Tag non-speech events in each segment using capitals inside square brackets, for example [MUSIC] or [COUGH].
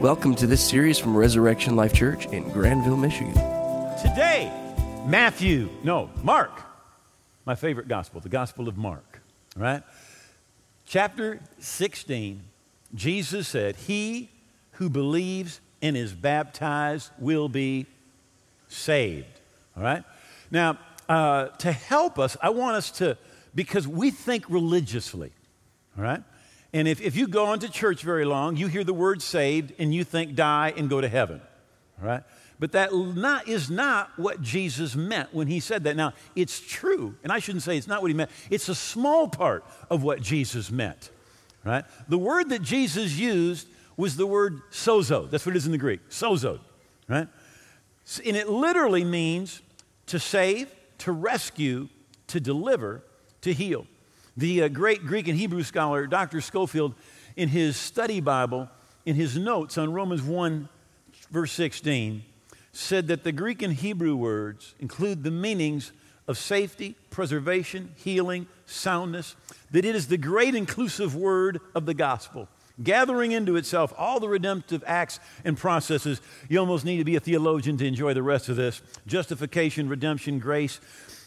Welcome to this series from Resurrection Life Church in Grandville, Michigan. Today, Matthew, no, Mark, my favorite gospel, the Gospel of Mark, right? Chapter 16, Jesus said, He who believes and is baptized will be saved, all right? Now, uh, to help us, I want us to, because we think religiously, all right? And if, if you go into church very long, you hear the word saved and you think die and go to heaven, right? But that not, is not what Jesus meant when he said that. Now, it's true, and I shouldn't say it's not what he meant. It's a small part of what Jesus meant, right? The word that Jesus used was the word sozo. That's what it is in the Greek, sozo, right? And it literally means to save, to rescue, to deliver, to heal. The uh, great Greek and Hebrew scholar, Dr. Scofield, in his study Bible, in his notes on Romans 1, verse 16, said that the Greek and Hebrew words include the meanings of safety, preservation, healing, soundness, that it is the great inclusive word of the gospel, gathering into itself all the redemptive acts and processes. You almost need to be a theologian to enjoy the rest of this justification, redemption, grace,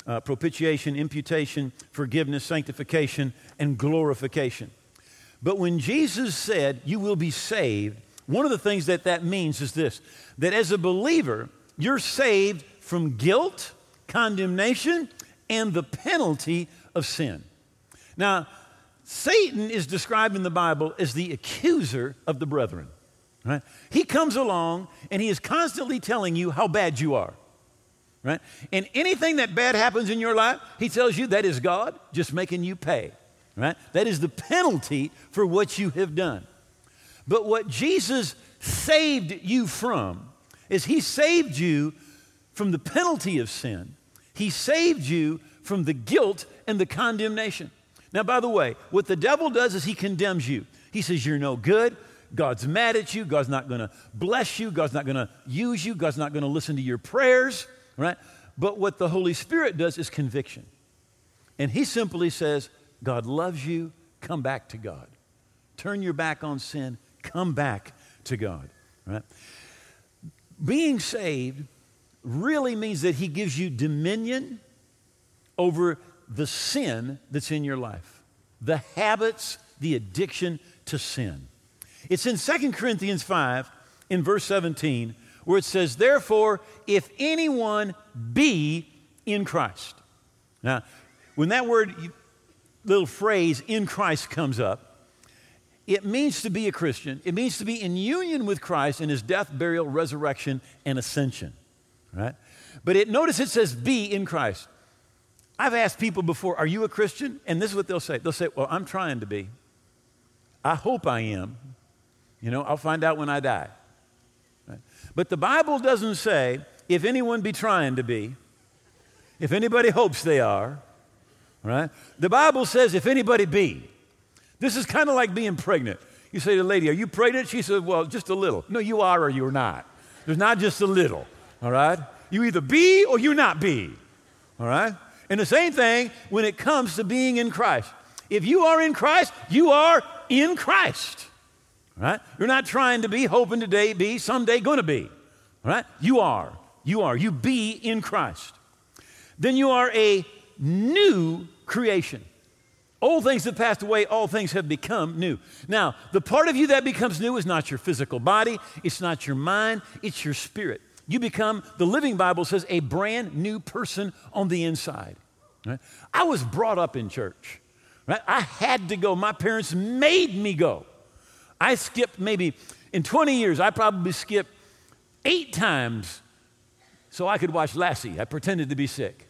uh, propitiation, imputation, forgiveness, sanctification, and glorification. But when Jesus said, You will be saved, one of the things that that means is this that as a believer, you're saved from guilt, condemnation, and the penalty of sin. Now, Satan is described in the Bible as the accuser of the brethren. Right? He comes along and he is constantly telling you how bad you are right? And anything that bad happens in your life, he tells you that is God just making you pay, right? That is the penalty for what you have done. But what Jesus saved you from is he saved you from the penalty of sin. He saved you from the guilt and the condemnation. Now, by the way, what the devil does is he condemns you. He says, You're no good. God's mad at you. God's not going to bless you. God's not going to use you. God's not going to listen to your prayers right? But what the Holy Spirit does is conviction. And He simply says, God loves you, come back to God. Turn your back on sin, come back to God, right? Being saved really means that He gives you dominion over the sin that's in your life, the habits, the addiction to sin. It's in 2 Corinthians 5, in verse 17, where it says, Therefore, if anyone be in Christ. Now, when that word, little phrase, in Christ, comes up, it means to be a Christian. It means to be in union with Christ in his death, burial, resurrection, and ascension. Right? But it, notice it says be in Christ. I've asked people before, are you a Christian? And this is what they'll say. They'll say, well, I'm trying to be. I hope I am. You know, I'll find out when I die. But the Bible doesn't say, if anyone be trying to be, if anybody hopes they are, right? The Bible says, if anybody be. This is kind of like being pregnant. You say to the lady, Are you pregnant? She says, Well, just a little. No, you are or you're not. There's not just a little, all right? You either be or you not be, all right? And the same thing when it comes to being in Christ. If you are in Christ, you are in Christ. Right? You're not trying to be, hoping today be, someday to be. Right? You are. You are. You be in Christ. Then you are a new creation. Old things have passed away, all things have become new. Now, the part of you that becomes new is not your physical body, it's not your mind, it's your spirit. You become, the Living Bible says, a brand new person on the inside. Right? I was brought up in church. Right? I had to go. My parents made me go. I skipped maybe, in 20 years, I probably skipped eight times so I could watch Lassie. I pretended to be sick.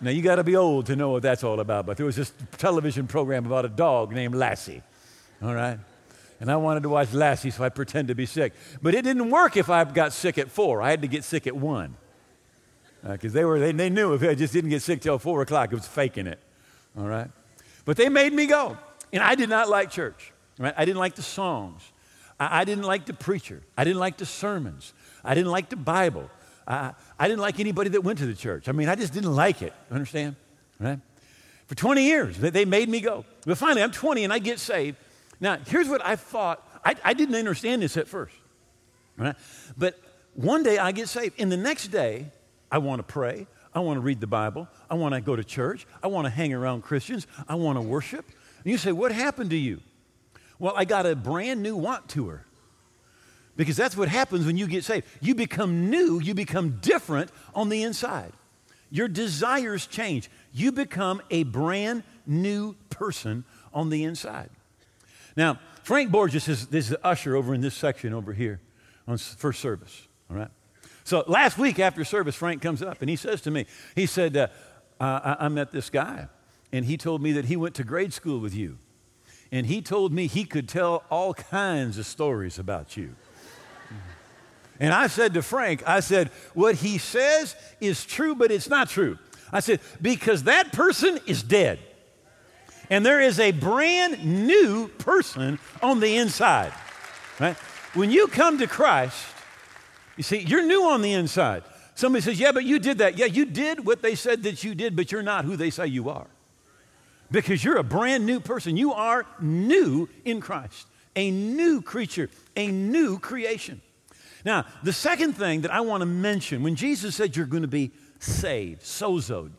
Now, you got to be old to know what that's all about, but there was this television program about a dog named Lassie, all right? And I wanted to watch Lassie, so I pretended to be sick. But it didn't work if I got sick at four. I had to get sick at one. Because uh, they, were, they, they knew if I just didn't get sick till four o'clock, it was faking it, all right? But they made me go. And I did not like church. Right? I didn't like the songs. I, I, didn't like the preacher. I didn't like the sermons. I didn't like the Bible. I, I didn't like anybody that went to the church. I mean, I just didn't like it. Understand? Right? For 20 years, they made me go. But finally, I'm 20 and I get saved. Now, here's what I thought I, I didn't understand this at first. Right? But one day I get saved, and the next day I want to pray. I want to read the Bible. I want to go to church. I want to hang around Christians. I want to worship. And you say, What happened to you? Well, I got a brand new want to her. Because that's what happens when you get saved. You become new, you become different on the inside. Your desires change. You become a brand new person on the inside. Now, Frank Borges is, is the usher over in this section over here on first service, all right? So last week after service, Frank comes up and he says to me, he said, uh, I, I met this guy, and he told me that he went to grade school with you. And he told me he could tell all kinds of stories about you. And I said to Frank, I said, what he says is true, but it's not true. I said, because that person is dead. And there is a brand new person on the inside. Right? When you come to Christ, you see, you're new on the inside. Somebody says, Yeah, but you did that. Yeah, you did what they said that you did, but you're not who they say you are. Because you're a brand new person. You are new in Christ, a new creature, a new creation. Now, the second thing that I want to mention when Jesus said you're going to be saved, sozoed,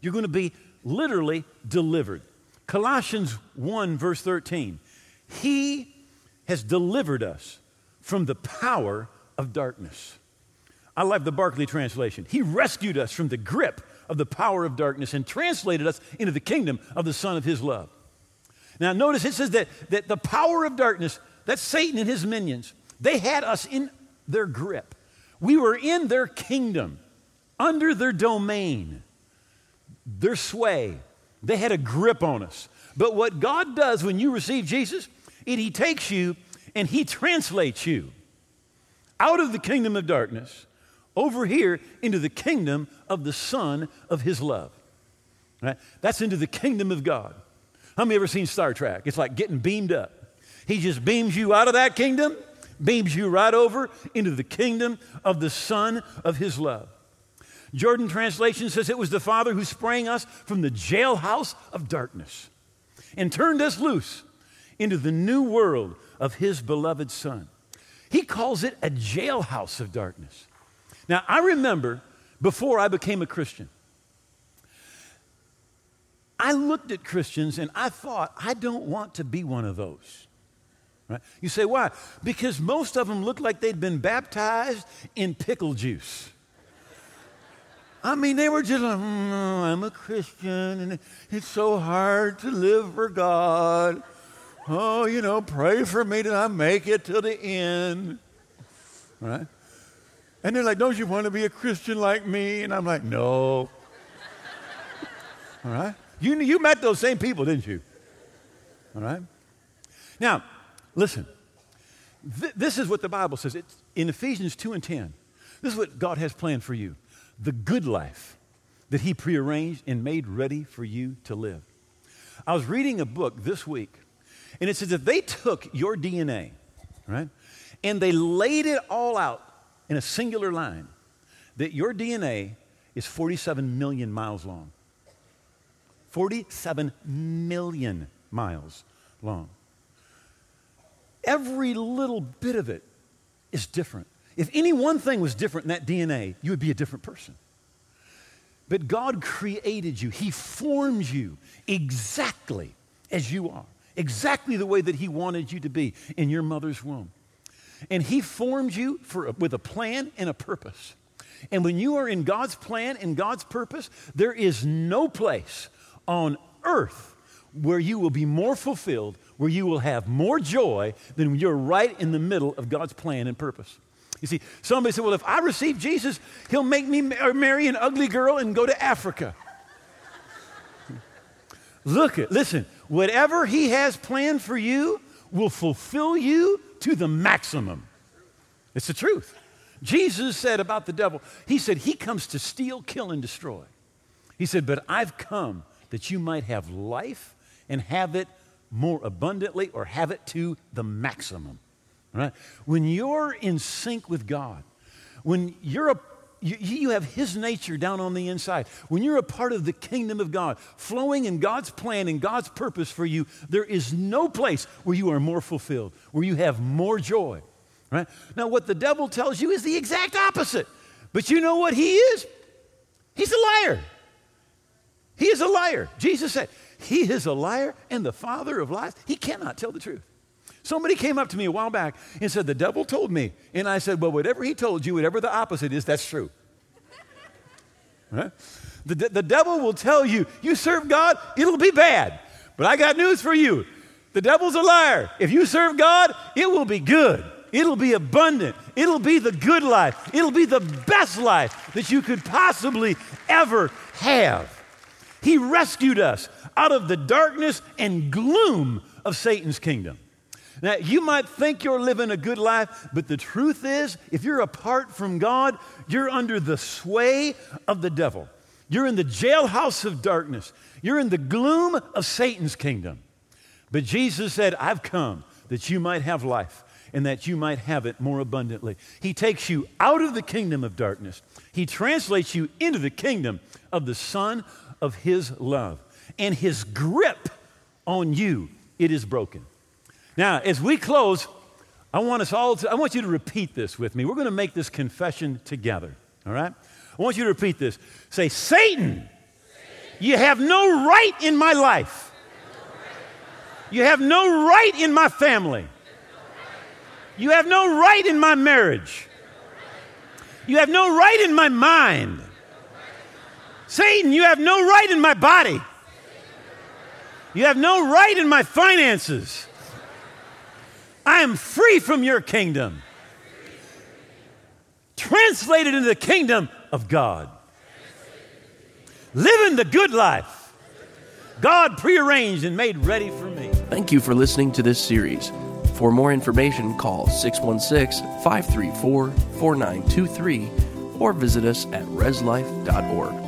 you're going to be literally delivered. Colossians 1, verse 13. He has delivered us from the power of darkness. I love the Barclay translation. He rescued us from the grip of the power of darkness and translated us into the kingdom of the Son of His love. Now, notice it says that, that the power of darkness, that's Satan and his minions, they had us in their grip. We were in their kingdom, under their domain, their sway. They had a grip on us. But what God does when you receive Jesus, it, He takes you and He translates you out of the kingdom of darkness over here into the kingdom of the Son of His love. Right? That's into the kingdom of God. How many ever seen Star Trek? It's like getting beamed up. He just beams you out of that kingdom, beams you right over into the kingdom of the Son of His love. Jordan translation says it was the Father who sprang us from the jailhouse of darkness and turned us loose into the new world of His beloved Son. He calls it a jailhouse of darkness. Now, I remember before I became a Christian, I looked at Christians and I thought, I don't want to be one of those. Right? You say, why? Because most of them looked like they'd been baptized in pickle juice. I mean, they were just like, mm, I'm a Christian and it's so hard to live for God. Oh, you know, pray for me that I make it to the end. Right? And they're like, Don't you want to be a Christian like me? And I'm like, No. [LAUGHS] All right? You, you met those same people, didn't you? All right? Now, listen. Th- this is what the Bible says. It's in Ephesians 2 and 10. This is what God has planned for you the good life that He prearranged and made ready for you to live. I was reading a book this week, and it says if they took your DNA, right, and they laid it all out in a singular line that your DNA is 47 million miles long. 47 million miles long. Every little bit of it is different. If any one thing was different in that DNA, you would be a different person. But God created you, He formed you exactly as you are, exactly the way that He wanted you to be in your mother's womb. And He formed you for, with a plan and a purpose. And when you are in God's plan and God's purpose, there is no place on earth where you will be more fulfilled, where you will have more joy than when you're right in the middle of God's plan and purpose. You see, somebody said, Well, if I receive Jesus, he'll make me marry an ugly girl and go to Africa. Look at, listen, whatever he has planned for you will fulfill you to the maximum. It's the truth. Jesus said about the devil, He said, He comes to steal, kill, and destroy. He said, But I've come that you might have life and have it more abundantly or have it to the maximum. Right? When you're in sync with God, when you're a you, you have His nature down on the inside. When you're a part of the kingdom of God, flowing in God's plan and God's purpose for you, there is no place where you are more fulfilled, where you have more joy. Right? Now, what the devil tells you is the exact opposite. But you know what he is? He's a liar. He is a liar. Jesus said, He is a liar and the father of lies. He cannot tell the truth. Somebody came up to me a while back and said, The devil told me. And I said, Well, whatever he told you, whatever the opposite is, that's true. [LAUGHS] Right? The, the devil will tell you, You serve God, it'll be bad. But I got news for you. The devil's a liar. If you serve God, it will be good. It'll be abundant. It'll be the good life. It'll be the best life that you could possibly ever have. He rescued us out of the darkness and gloom of Satan's kingdom. Now, you might think you're living a good life, but the truth is, if you're apart from God, you're under the sway of the devil. You're in the jailhouse of darkness. You're in the gloom of Satan's kingdom. But Jesus said, I've come that you might have life and that you might have it more abundantly. He takes you out of the kingdom of darkness, He translates you into the kingdom of the Son of His love. And His grip on you, it is broken. Now, as we close, I want us all to, I want you to repeat this with me. We're going to make this confession together, all right? I want you to repeat this. Say, Satan, you have no right in my life. You have no right in my family. You have no right in my marriage. You have no right in my mind. Satan, you have no right in my body. You have no right in my finances. I am free from your kingdom. Translated into the kingdom of God. Living the good life. God prearranged and made ready for me. Thank you for listening to this series. For more information, call 616 534 4923 or visit us at reslife.org.